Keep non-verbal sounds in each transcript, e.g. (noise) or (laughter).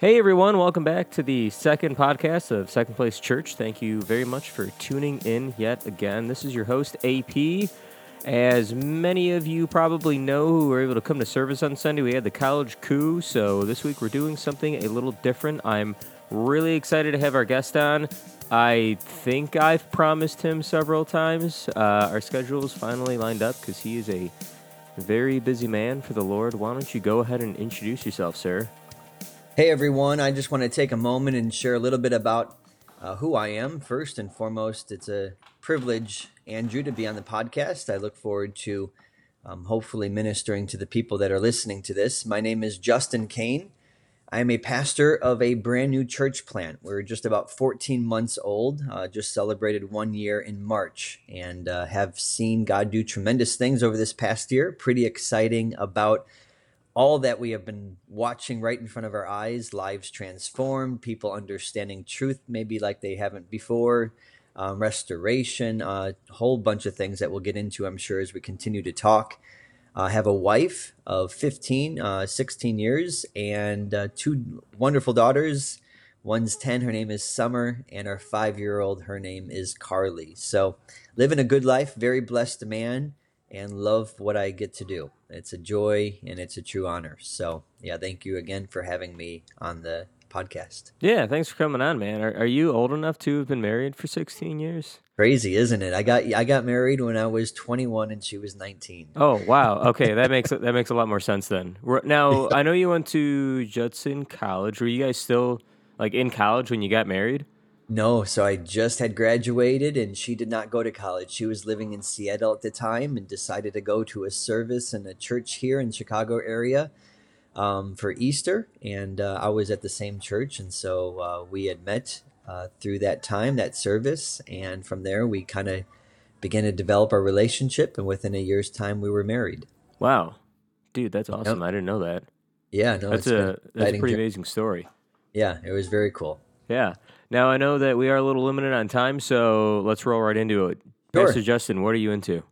Hey everyone, welcome back to the second podcast of Second Place Church. Thank you very much for tuning in yet again. This is your host, AP. As many of you probably know who were able to come to service on Sunday, we had the college coup. So this week we're doing something a little different. I'm really excited to have our guest on. I think I've promised him several times. Uh, our schedule is finally lined up because he is a very busy man for the Lord. Why don't you go ahead and introduce yourself, sir? Hey everyone, I just want to take a moment and share a little bit about uh, who I am. First and foremost, it's a privilege, Andrew, to be on the podcast. I look forward to um, hopefully ministering to the people that are listening to this. My name is Justin Kane. I am a pastor of a brand new church plant. We're just about 14 months old, uh, just celebrated one year in March, and uh, have seen God do tremendous things over this past year. Pretty exciting about all that we have been watching right in front of our eyes lives transformed people understanding truth maybe like they haven't before um, restoration uh, a whole bunch of things that we'll get into i'm sure as we continue to talk. Uh, i have a wife of 15 uh, 16 years and uh, two wonderful daughters. One's 10 her name is summer and our five year old her name is carly. So living a good life very blessed man and love what I get to do. It's a joy and it's a true honor. So, yeah, thank you again for having me on the podcast. Yeah, thanks for coming on, man. Are, are you old enough to have been married for 16 years? Crazy, isn't it? I got I got married when I was 21 and she was 19. Oh, wow. (laughs) Okay, that makes that makes a lot more sense then. Now, (laughs) I know you went to Judson College. Were you guys still like in college when you got married? No, so I just had graduated and she did not go to college. She was living in Seattle at the time and decided to go to a service in a church here in Chicago area um, for Easter. And uh, I was at the same church. And so uh, we had met uh, through that time, that service. And from there, we kind of began to develop our relationship. And within a year's time, we were married. Wow. Dude, that's awesome. I didn't know that. Yeah, no, that's a that's a pretty amazing story. Yeah, it was very cool. Yeah. Now I know that we are a little limited on time, so let's roll right into it. Sure. Pastor Justin, what are you into?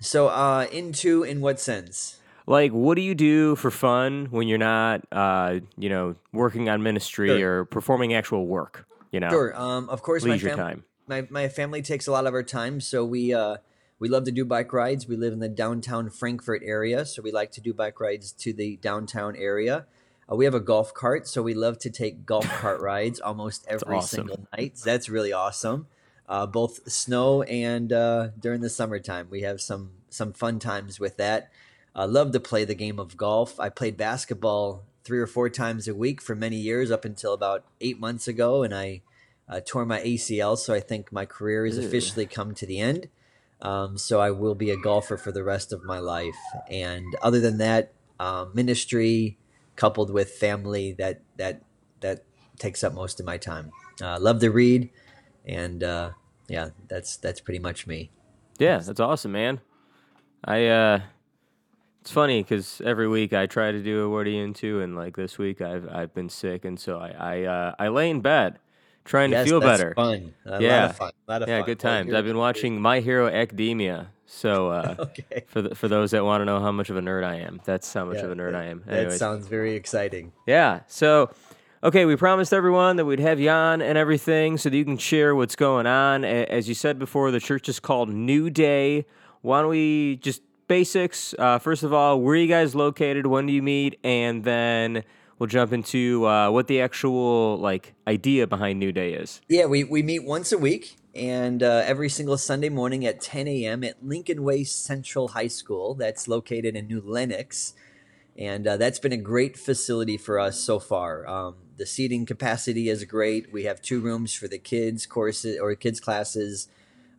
So, uh, into in what sense? Like, what do you do for fun when you're not, uh, you know, working on ministry sure. or performing actual work? You know, sure. Um, of course, leisure my fam- time. My my family takes a lot of our time, so we uh, we love to do bike rides. We live in the downtown Frankfort area, so we like to do bike rides to the downtown area. Uh, we have a golf cart, so we love to take golf cart (laughs) rides almost every awesome. single night. That's really awesome. Uh, both snow and uh, during the summertime, we have some some fun times with that. I love to play the game of golf. I played basketball three or four times a week for many years, up until about eight months ago, and I uh, tore my ACL. So I think my career has officially come to the end. Um, so I will be a golfer for the rest of my life. And other than that, uh, ministry, coupled with family that that that takes up most of my time. Uh, love to read, and uh, yeah, that's that's pretty much me. Yeah, that's awesome, man. I uh, it's funny because every week I try to do a you into, and like this week I've I've been sick, and so I I uh, I lay in bed trying yes, to feel better. Fun, a yeah, lot of fun, a lot of yeah, fun. good times. I've been watching My Hero Academia, so (laughs) uh, okay. for the, for those that want to know how much of a nerd I am, that's how much yeah, of a nerd that, I am. Anyways. That sounds very exciting. Yeah. So, okay, we promised everyone that we'd have you on and everything, so that you can share what's going on. As you said before, the church is called New Day. Why don't we just basics? Uh, first of all, where are you guys located? When do you meet? And then we'll jump into uh, what the actual like idea behind New Day is. Yeah, we we meet once a week and uh, every single Sunday morning at 10 a.m. at Lincoln Way Central High School. That's located in New Lenox. And uh, that's been a great facility for us so far. Um, the seating capacity is great. We have two rooms for the kids courses or kids classes,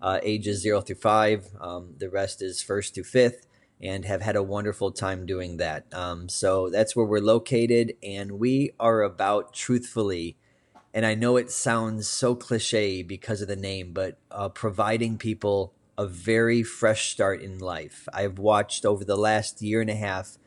uh, ages zero through five. Um, the rest is first through fifth, and have had a wonderful time doing that. Um, so that's where we're located, and we are about truthfully and I know it sounds so cliche because of the name, but uh, providing people a very fresh start in life. I've watched over the last year and a half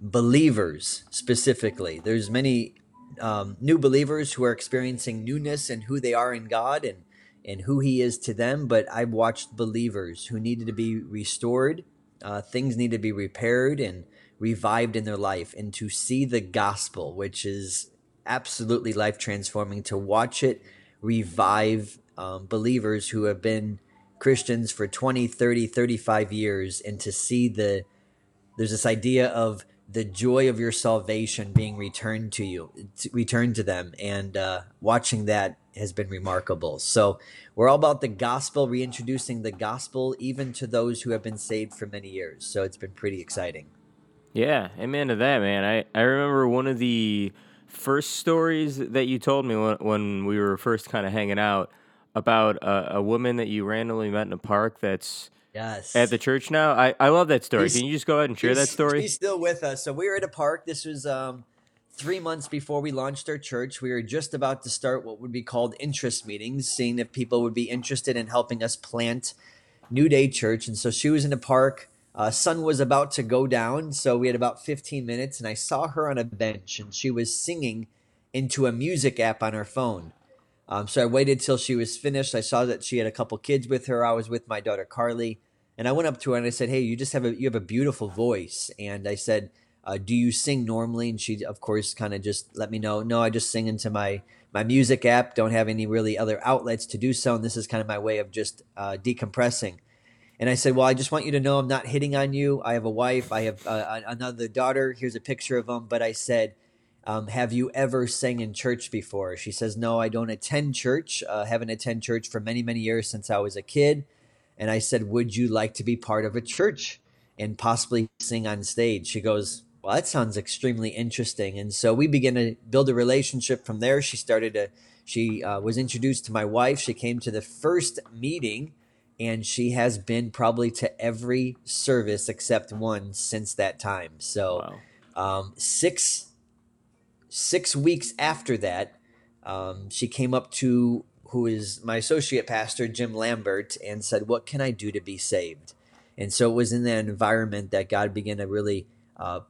believers specifically. There's many um, new believers who are experiencing newness and who they are in God and and who He is to them. But I've watched believers who needed to be restored. Uh, things need to be repaired and revived in their life, and to see the gospel, which is absolutely life transforming to watch it revive um, believers who have been Christians for 20, 30, 35 years and to see the there's this idea of the joy of your salvation being returned to you, returned to them, and uh, watching that has been remarkable. So we're all about the gospel, reintroducing the gospel even to those who have been saved for many years. So it's been pretty exciting. Yeah, amen to that, man. I, I remember one of the first stories that you told me when, when we were first kind of hanging out about a, a woman that you randomly met in a park that's Yes. at the church now. I, I love that story. Can you just go ahead and share that story? He's still with us. So we were at a park. This was um, three months before we launched our church. We were just about to start what would be called interest meetings, seeing if people would be interested in helping us plant New Day Church. And so she was in the park. Uh, sun was about to go down, so we had about 15 minutes, and I saw her on a bench, and she was singing into a music app on her phone. Um, so I waited till she was finished. I saw that she had a couple kids with her. I was with my daughter Carly, and I went up to her and I said, "Hey, you just have a you have a beautiful voice." And I said, uh, "Do you sing normally?" And she, of course, kind of just let me know. No, I just sing into my my music app. Don't have any really other outlets to do so, and this is kind of my way of just uh, decompressing. And I said, "Well, I just want you to know I'm not hitting on you. I have a wife. I have uh, another daughter. Here's a picture of them." But I said, um, "Have you ever sang in church before?" She says, "No, I don't attend church. Uh, haven't attended church for many, many years since I was a kid." And I said, "Would you like to be part of a church and possibly sing on stage?" She goes, "Well, that sounds extremely interesting." And so we began to build a relationship from there. She started to. She uh, was introduced to my wife. She came to the first meeting and she has been probably to every service except one since that time. So Wow. um, six six weeks after that, um, she came up to who is my associate pastor, Jim Lambert, and said, "What can I do to be saved?" And so it was in that environment that God began to really uh,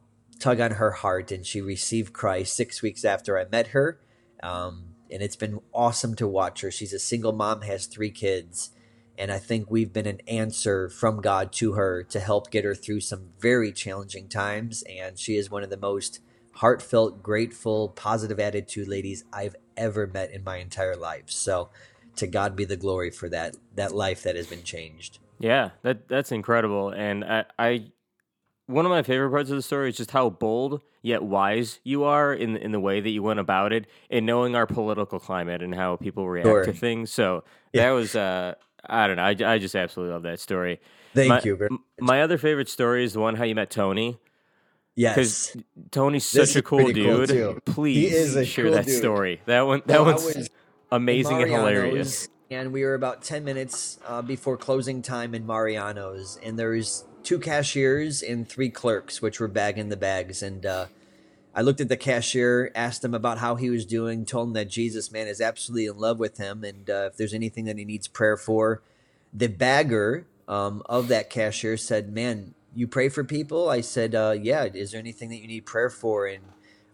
tug on her heart, and she received Christ six weeks after I met her. Um, and it's been awesome to watch her. She's a single mom, has three kids, and I think we've been an answer from God to her to help get her through some very challenging times. And she is one of the most heartfelt, grateful, positive attitude ladies I've ever met in my entire life. So to God be the glory for that that life that has been changed. Yeah, that that's incredible. And I, I one of my favorite parts of the story is just how bold yet wise you are in in the way that you went about it and knowing our political climate and how people react Sure. to things. So Yeah. that was uh I don't know. I, I just absolutely love that story. Thank my, you My other favorite story is the one how you met Tony. Yes. Because Tony's This such a cool cool, dude. too. Please is a share cool that dude. story. That one that one's was amazing and hilarious. And we were about 10 minutes uh, before closing time in Mariano's. And there's two cashiers and three clerks, which were bagging the bags. And uh, I looked at the cashier, asked him about how he was doing, told him that Jesus, man, is absolutely in love with him. And uh, if there's anything that he needs prayer for, the bagger um, of that cashier said, man, you pray for people? I said, uh, yeah. Is there anything that you need prayer for? And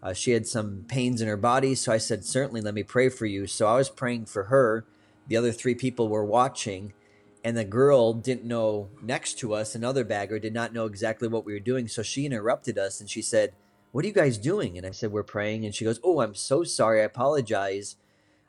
uh, she had some pains in her body. So I said, certainly, let me pray for you. So I was praying for her. The other three people were watching. And the girl didn't know next to us, another bagger did not know exactly what we were doing. So she interrupted us and she said, What are you guys doing? And I said, We're praying. And she goes, Oh, I'm so sorry. I apologize.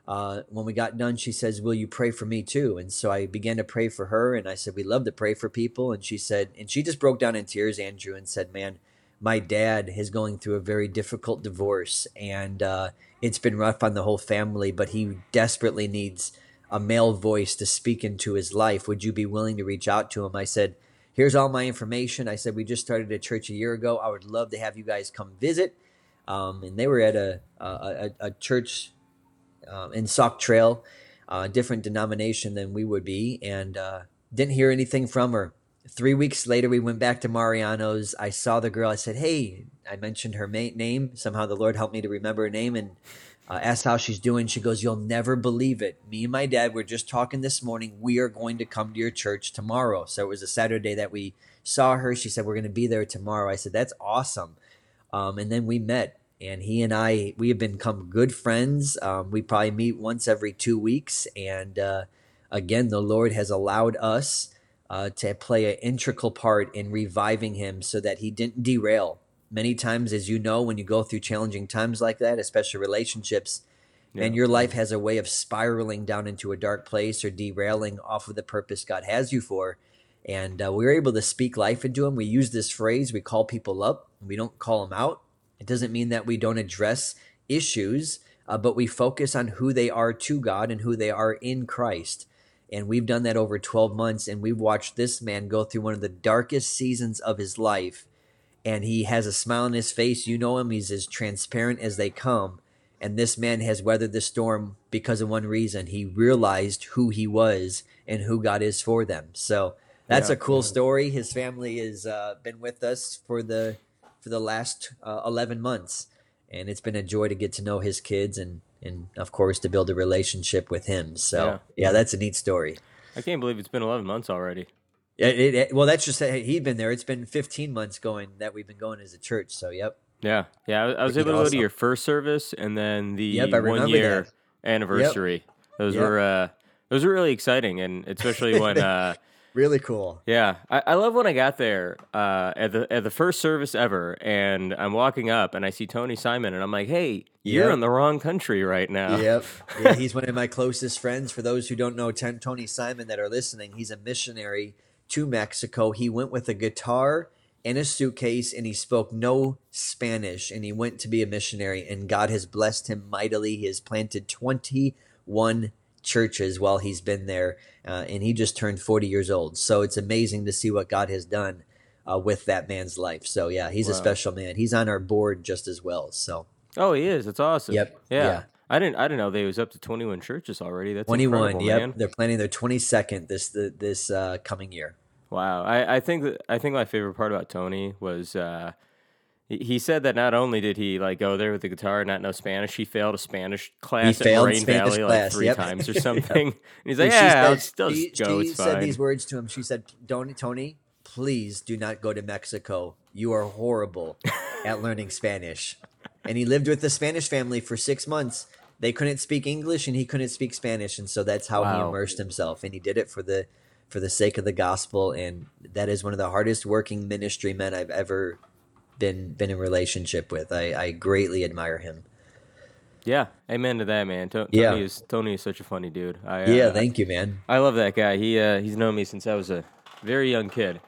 Uh, when we got done, she says, Will you pray for me too? And so I began to pray for her. And I said, We love to pray for people. And she said, And she just broke down in tears, Andrew, and said, Man, my dad is going through a very difficult divorce. And uh, it's been rough on the whole family, but he desperately needs a male voice to speak into his life. Would you be willing to reach out to him? I said, Here's all my information. I said, We just started a church a year ago. I would love to have you guys come visit. Um, and they were at a, a, a, a church uh, in Sauk Trail, uh, different denomination than we would be, and uh, didn't hear anything from her. Three weeks later, we went back to Mariano's. I saw the girl. I said, Hey, I mentioned her name. Somehow the Lord helped me to remember her name and uh, asked how she's doing. She goes, You'll never believe it. Me and my dad were just talking this morning. We are going to come to your church tomorrow. So it was a Saturday that we saw her. She said, We're going to be there tomorrow. I said, That's awesome. Um, and then we met, and he and I, we have become good friends. Um, we probably meet once every two weeks. And uh, again, the Lord has allowed us uh, to play an integral part in reviving him so that he didn't derail. Many times, as you know, when you go through challenging times like that, especially relationships, yeah. and your life has a way of spiraling down into a dark place or derailing off of the purpose God has you for. And uh, we were able to speak life into them. We use this phrase, we call people up, we don't call them out. It doesn't mean that we don't address issues, uh, but we focus on who they are to God and who they are in Christ. And we've done that over 12 months, and we've watched this man go through one of the darkest seasons of his life. And he has a smile on his face. You know him, he's as transparent as they come. And this man has weathered the storm because of one reason. He realized who he was and who God is for them. So that's yeah. a cool story. His family has uh, been with us for the for the last uh, 11 months and it's been a joy to get to know his kids and and of course to build a relationship with him. So yeah, yeah that's a neat story. I can't believe it's been 11 months already. It, it, it, well, that's just he'd been there. It's been 15 months going that we've been going as a church. So yep. Yeah, yeah. I, I was able to go to your first service and then the yep, one year that. anniversary. Yep. Those yep. were uh, those were really exciting, and especially when (laughs) uh, really cool. Yeah, I, I, love when I got there uh, at the at the first service ever, and I'm walking up and I see Tony Simon, and I'm like, "Hey, you're in the wrong country right now." Yep, yeah, (laughs) he's one of my closest friends. For those who don't know Tony Simon that are listening, he's a missionary to Mexico. He went with a guitar and a suitcase, and he spoke no Spanish, and he went to be a missionary, and God has blessed him mightily. He has planted 21 churches while he's been there, uh, and he just turned 40 years old. So it's amazing to see what God has done uh, with that man's life. So yeah, he's wow. a special man. He's on our board just as well. So oh, he is. It's awesome. Yep. Yeah. yeah. I didn't. I didn't know they was up to twenty one churches already. That's twenty one. Yep, man. they're planning their twenty second this the, this uh, coming year. Wow. I, I think that I think my favorite part about Tony was uh, he said that not only did he like go there with the guitar and not know Spanish, he failed a Spanish class he at Rain Spanish Valley class. like three yep. times or (laughs) something. yep. And he's like, "Yeah, she, said, she, go. She said these words to him. She said, "Tony, Tony, please do not go to Mexico. You are horrible (laughs) at learning Spanish." And he lived with the Spanish family for six months. They couldn't speak English, and he couldn't speak Spanish, and so that's how wow. he immersed himself. And he did it for the for the sake of the gospel. And that is one of the hardest working ministry men I've ever been been in relationship with. I, I greatly admire him. Yeah, amen to that, man. Tony yeah. is Tony is such a funny dude. I, yeah, uh, thank you, man. I love that guy. He uh, he's known me since I was a very young kid.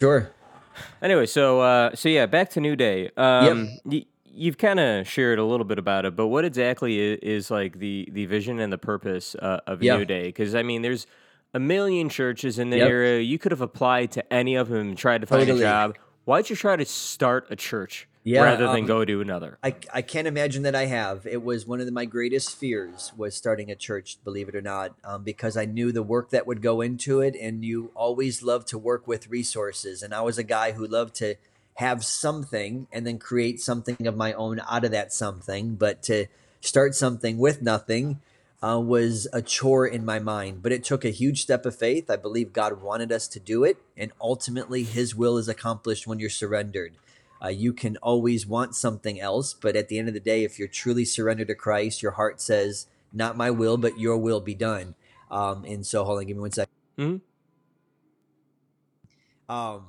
Sure. Anyway, so uh, so yeah, back to New Day. Um, yep. Y- you've kind of shared a little bit about it, but what exactly is, is like the the vision and the purpose uh, of New Day? Because I mean, there's a million churches in the yep. area. You could have applied to any of them and tried to find totally. a job. Why'd you try to start a church yeah, rather than um, go to another? I, I can't imagine that I have. It was one of the, my greatest fears was starting a church, believe it or not, um, because I knew the work that would go into it, and you always love to work with resources. And I was a guy who loved to have something and then create something of my own out of that something. But to start something with nothing uh, was a chore in my mind, but it took a huge step of faith. I believe God wanted us to do it, and ultimately, His will is accomplished when you're surrendered. Uh, you can always want something else, but at the end of the day, if you're truly surrendered to Christ, your heart says, "Not my will, but Your will be done." Um, and so, hold on, give me one second. Mm-hmm. Um,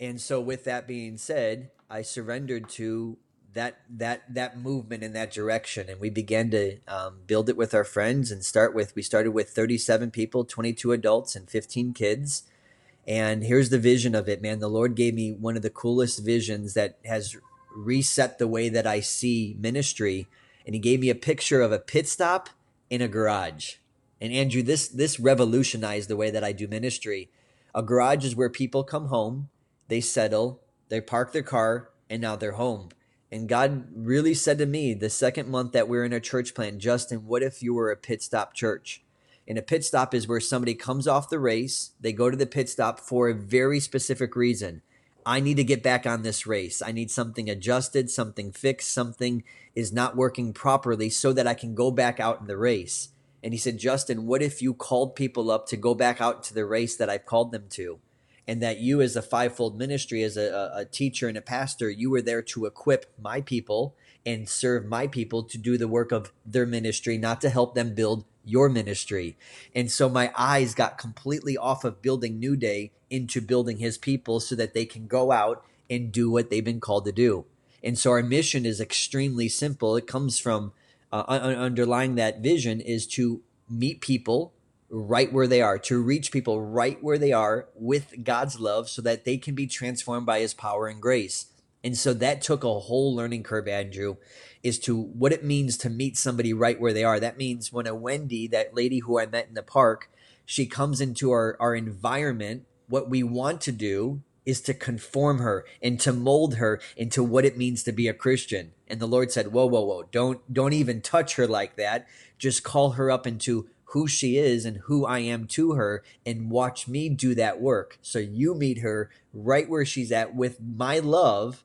and so, with that being said, I surrendered to that that that movement in that direction. And we began to um, build it with our friends and start with we started with 37 people 22 adults and 15 kids. And here's the vision of it man. The lord gave me one of the coolest visions that has reset the way that i see ministry. And he gave me a picture of a pit stop in a garage. And andrew this this revolutionized the way that i do ministry. A garage is where people come home they settle they park their car and now they're home and God really said to me the second month that we are in a church plant, Justin, what if you were a pit stop church? And a pit stop is where somebody comes off the race, they go to the pit stop for a very specific reason. I need to get back on this race. I need something adjusted, something fixed, something is not working properly so that I can go back out in the race. And he said, Justin, what if you called people up to go back out to the race that I've called them to? And that you as a fivefold ministry as a, a, teacher and a pastor you were there to equip my people and serve my people to do the work of their ministry not to help them build your ministry and so my eyes got completely off of building new day into building his people so that they can go out and do what they've been called to do. And so our mission is extremely simple. It comes from uh, underlying that vision is to meet people right where they are, to reach people right where they are with God's love so that they can be transformed by his power and grace. And so that took a whole learning curve, Andrew, is to what it means to meet somebody right where they are. That means when a Wendy, that lady who I met in the park, she comes into our, our environment, what we want to do is to conform her and to mold her into what it means to be a Christian. And the Lord said, Whoa, whoa, whoa, don't don't even touch her like that. Just call her up into who she is and who I am to her and watch me do that work. So you meet her right where she's at with my love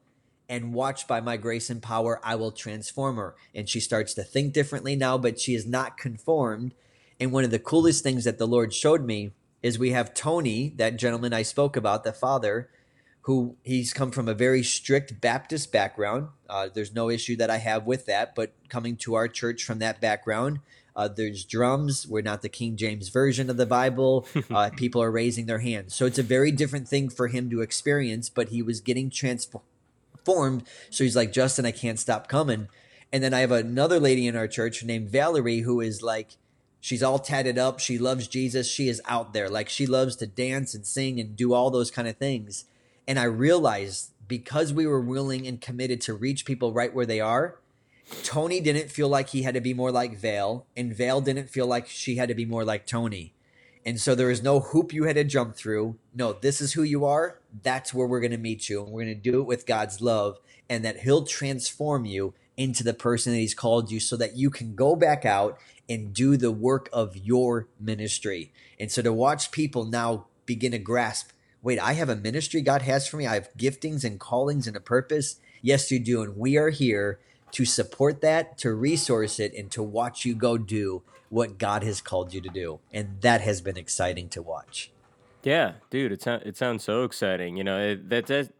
and watch by my grace and power, I will transform her. And she starts to think differently now, but she is not conformed. And one of the coolest things that the Lord showed me is we have Tony, that gentleman I spoke about, the father, who he's come from a very strict Baptist background. Uh, there's no issue that I have with that, but coming to our church from that background, uh, there's drums. We're not the King James version of the Bible. (laughs) Uh, people are raising their hands. So it's a very different thing for him to experience, but he was getting transformed. So he's like, Justin, I can't stop coming. And then I have another lady in our church named Valerie who is like, she's all tatted up. She loves Jesus. She is out there. Like she loves to dance and sing and do all those kind of things. And I realized because we were willing and committed to reach people right where they are, Tony didn't feel like he had to be more like Vale, and Vale didn't feel like she had to be more like Tony. And so there is no hoop you had to jump through. No, this is who you are. That's where we're going to meet you. And we're going to do it with God's love, and that He'll transform you into the person that He's called you so that you can go back out and do the work of your ministry. And so to watch people now begin to grasp wait, I have a ministry God has for me, I have giftings and callings and a purpose. Yes, you do. And we are here to support that, to resource it, and to watch you go do what God has called you to do. And that has been exciting to watch. Yeah, dude, it, it sounds so exciting. You know, it, that, that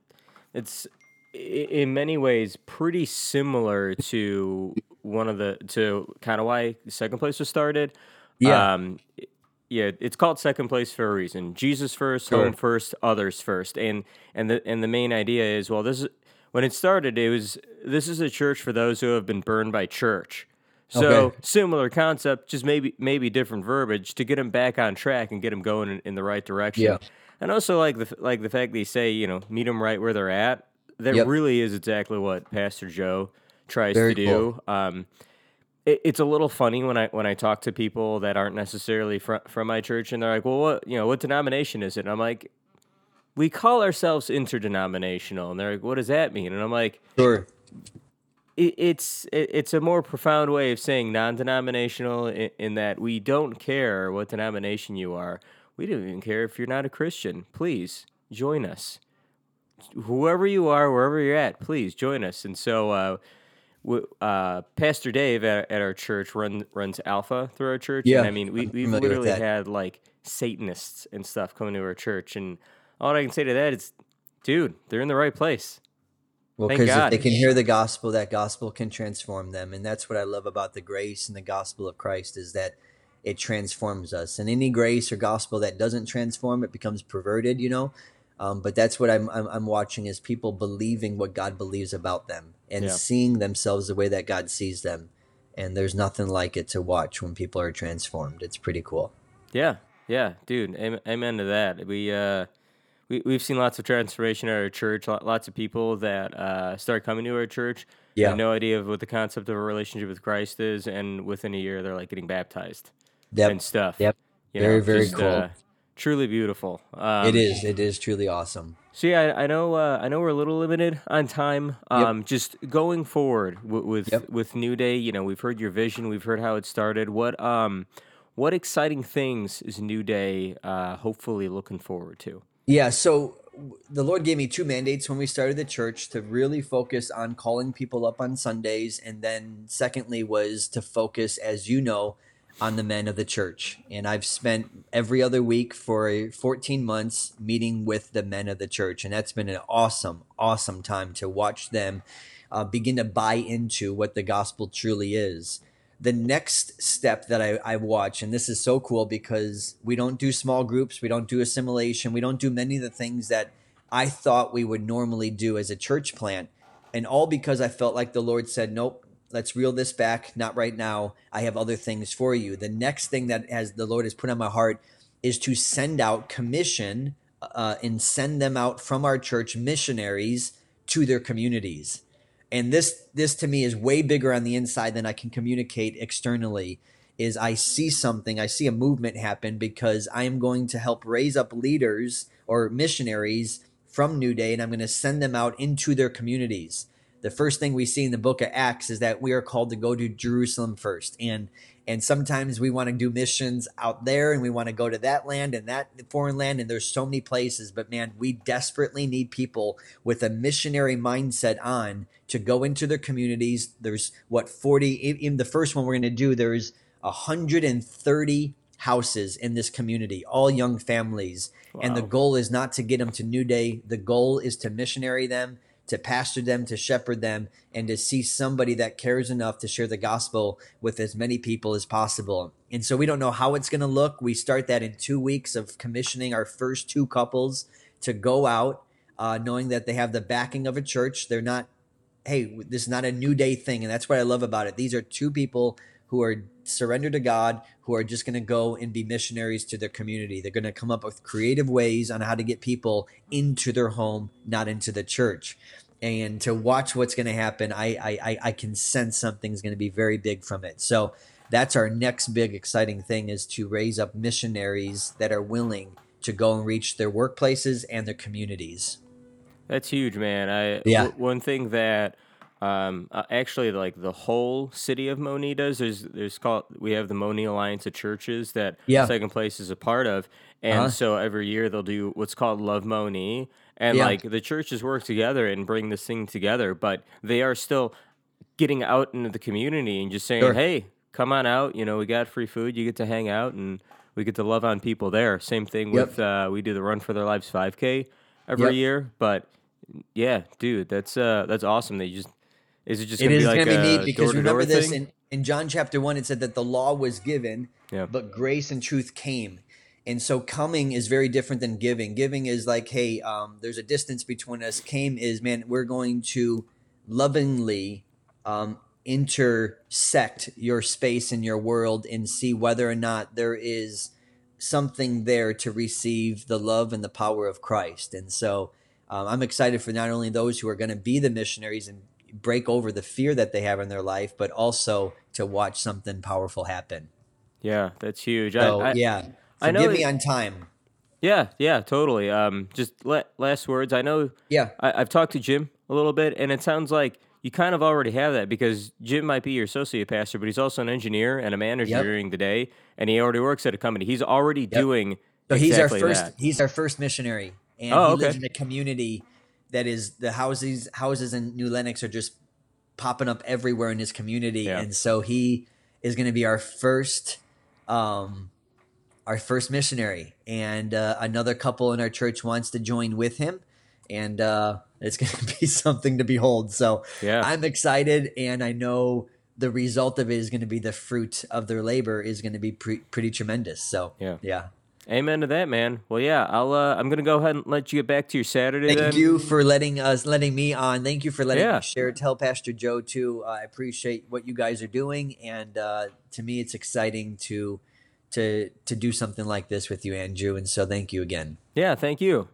it's in many ways pretty similar to one of the to kind of why second place was started. Yeah. Um, yeah, it's called second place for a reason. Jesus first, sure. home first, others first, and and the and the main idea is well, this is when it started. It was this is a church for those who have been burned by church. So okay. similar concept, just maybe maybe different verbiage to get them back on track and get them going in, in the right direction. Yeah. And also like the like the fact they say you know meet them right where they're at. That yep. really is exactly what Pastor Joe tries Very to do. Cool. Um, it, it's a little funny when I when I talk to people that aren't necessarily from from my church, and they're like, "Well, what you know, what denomination is it?" And I'm like, "We call ourselves interdenominational," and they're like, "What does that mean?" And I'm like, "Sure." It, it's it, it's a more profound way of saying non-denominational in, in that we don't care what denomination you are. We don't even care if you're not a Christian. Please join us. Whoever you are, wherever you're at, please join us. And so. Uh, uh, Pastor Dave at, at, our church run, runs Alpha through our church. Yeah, and I mean, we, we've literally had like Satanists and stuff coming to our church. And all I can say to that is, dude, they're in the right place. Well, because if they can hear the gospel, that gospel can transform them. And that's what I love about the grace and the gospel of Christ is that it transforms us. And any grace or gospel that doesn't transform, it becomes perverted, you know? Um, but that's what I'm, I'm, I'm watching is people believing what God believes about them and yeah. seeing themselves the way that God sees them. And there's nothing like it to watch when people are transformed. It's pretty cool. Yeah, yeah, dude. Amen to that. We uh, we we've seen lots of transformation at our church. Lots of people that uh, start coming to our church. Yeah, have no idea of what the concept of a relationship with Christ is, and within a year they're like getting baptized yep. and stuff. Yep. You very know, very just, cool. Uh, truly beautiful. Um, it is. It is truly awesome. So yeah, I, I know. Uh, I know we're a little limited on time. Um, yep. Just going forward w- with yep. with New Day, you know, we've heard your vision. We've heard how it started. What um, what exciting things is New Day uh, hopefully looking forward to? Yeah. So the Lord gave me two mandates when we started the church to really focus on calling people up on Sundays, and then secondly was to focus, as you know on the men of the church. And I've spent every other week for 14 months meeting with the men of the church. And that's been an awesome, awesome time to watch them uh, begin to buy into what the gospel truly is. The next step that I, I watch, and this is so cool because we don't do small groups, we don't do assimilation, we don't do many of the things that I thought we would normally do as a church plant. And all because I felt like the Lord said, nope, let's reel this back. Not right now. I have other things for you. The next thing that has the Lord has put on my heart is to send out commission uh, and send them out from our church missionaries to their communities. And this this to me is way bigger on the inside than I can communicate externally. Is I see something, I see a movement happen because I am going to help raise up leaders or missionaries from New Day, and I'm going to send them out into their communities the first thing we see in the book of Acts is that we are called to go to Jerusalem first. And and sometimes we want to do missions out there and we want to go to that land and that foreign land and there's so many places but man we desperately need people with a missionary mindset on to go into their communities there's what 40 in the first one we're going to do there's 130 houses in this community all young families wow. and the goal is not to get them to new day the goal is to missionary them to pastor them, to shepherd them, and to see somebody that cares enough to share the gospel with as many people as possible. And so we don't know how it's going to look. We start that in two weeks of commissioning our first two couples to go out, uh, knowing that they have the backing of a church. They're not, hey, this is not a new day thing. And that's what I love about it. These are two people who are surrendered to God, who are just going to go and be missionaries to their community. They're going to come up with creative ways on how to get people into their home, not into the church and to watch what's going to happen, I, I I can sense something's going to be very big from it. So that's our next big exciting thing is to raise up missionaries that are willing to go and reach their workplaces and their communities. That's huge, man. I yeah. W- one thing that um, uh, actually like the whole city of does. There's there's called we have the Monee Alliance of Churches that yeah. Second Place is a part of, and uh-huh. so every year they'll do what's called Love Monee, and yeah. like the churches work together and bring this thing together, but they are still getting out into the community and just saying, sure. "Hey, come on out. You know, we got free food. You get to hang out and we get to love on people there." Same thing yep. with uh, we do the Run for Their Lives 5K every yep. year, but yeah, dude, that's uh that's awesome. They just is it just gonna it is like it is gonna be neat because remember this in, in John chapter one it said that the law was given, yeah. but grace and truth came. And so coming is very different than giving. Giving is like, hey, um, there's a distance between us. Came is, man, we're going to lovingly um, intersect your space and your world and see whether or not there is something there to receive the love and the power of Christ. And so um, I'm excited for not only those who are going to be the missionaries and break over the fear that they have in their life, but also to watch something powerful happen. Yeah, that's huge. So, I, I, yeah. I know. me on time. Yeah, yeah, totally. Um, just last words. I know. Yeah. I, I've talked to Jim a little bit, and it sounds like you kind of already have that because Jim might be your associate pastor, but he's also an engineer and a manager yep. during the day, and he already works at a company. He's already yep. doing. So he's exactly our first. That. He's our first missionary, and oh, he okay. lives in a community that is the houses houses in New Lenox are just popping up everywhere in his community, yeah. and so he is going to be our first um, our first missionary, and uh, another couple in our church wants to join with him, and uh, it's (laughs) going to be something to behold. So yeah. I'm excited, and I know the result of it is going to be the fruit of their labor is going to be pre- pretty tremendous. So yeah, yeah. Amen to that, man. Well, yeah, I'll. Uh, I'm gonna go ahead and let you get back to your Saturday. Thank then. you for letting us, letting me on. Thank you for letting yeah. me share. Tell Pastor Joe too. Uh, I appreciate what you guys are doing, and uh, to me, it's exciting to to to do something like this with you, Andrew. And so, thank you again. Yeah, thank you.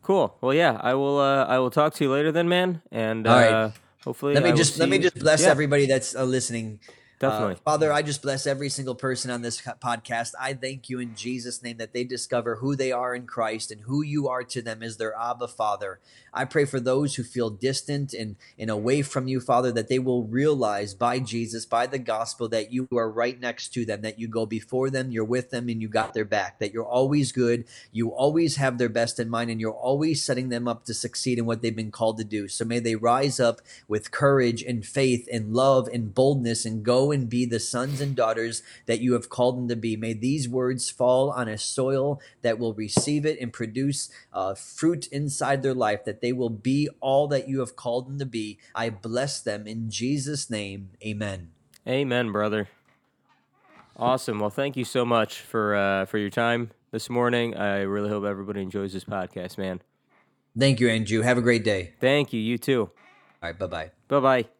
Cool. Well, yeah, I will. Uh, I will talk to you later, then, man. And All right. Uh, hopefully, let me I just let me just bless yeah. everybody that's uh, listening. Definitely. Uh, Father, I just bless every single person on this podcast. I thank you in Jesus' name that they discover who they are in Christ and who you are to them as their Abba Father. I pray for those who feel distant and, and away from you, Father, that they will realize by Jesus, by the gospel, that you are right next to them, that you go before them, you're with them, and you got their back, that you're always good, you always have their best in mind, and you're always setting them up to succeed in what they've been called to do. So may they rise up with courage and faith and love and boldness and go and be the sons and daughters that you have called them to be. May these words fall on a soil that will receive it and produce uh, fruit inside their life, that they will be all that you have called them to be. I bless them in Jesus' name. Amen. Amen, brother. Awesome. Well, thank you so much for uh, for your time this morning. I really hope everybody enjoys this podcast, man. Thank you, Andrew. Have a great day. Thank you. You too. All right. Bye bye. Bye bye.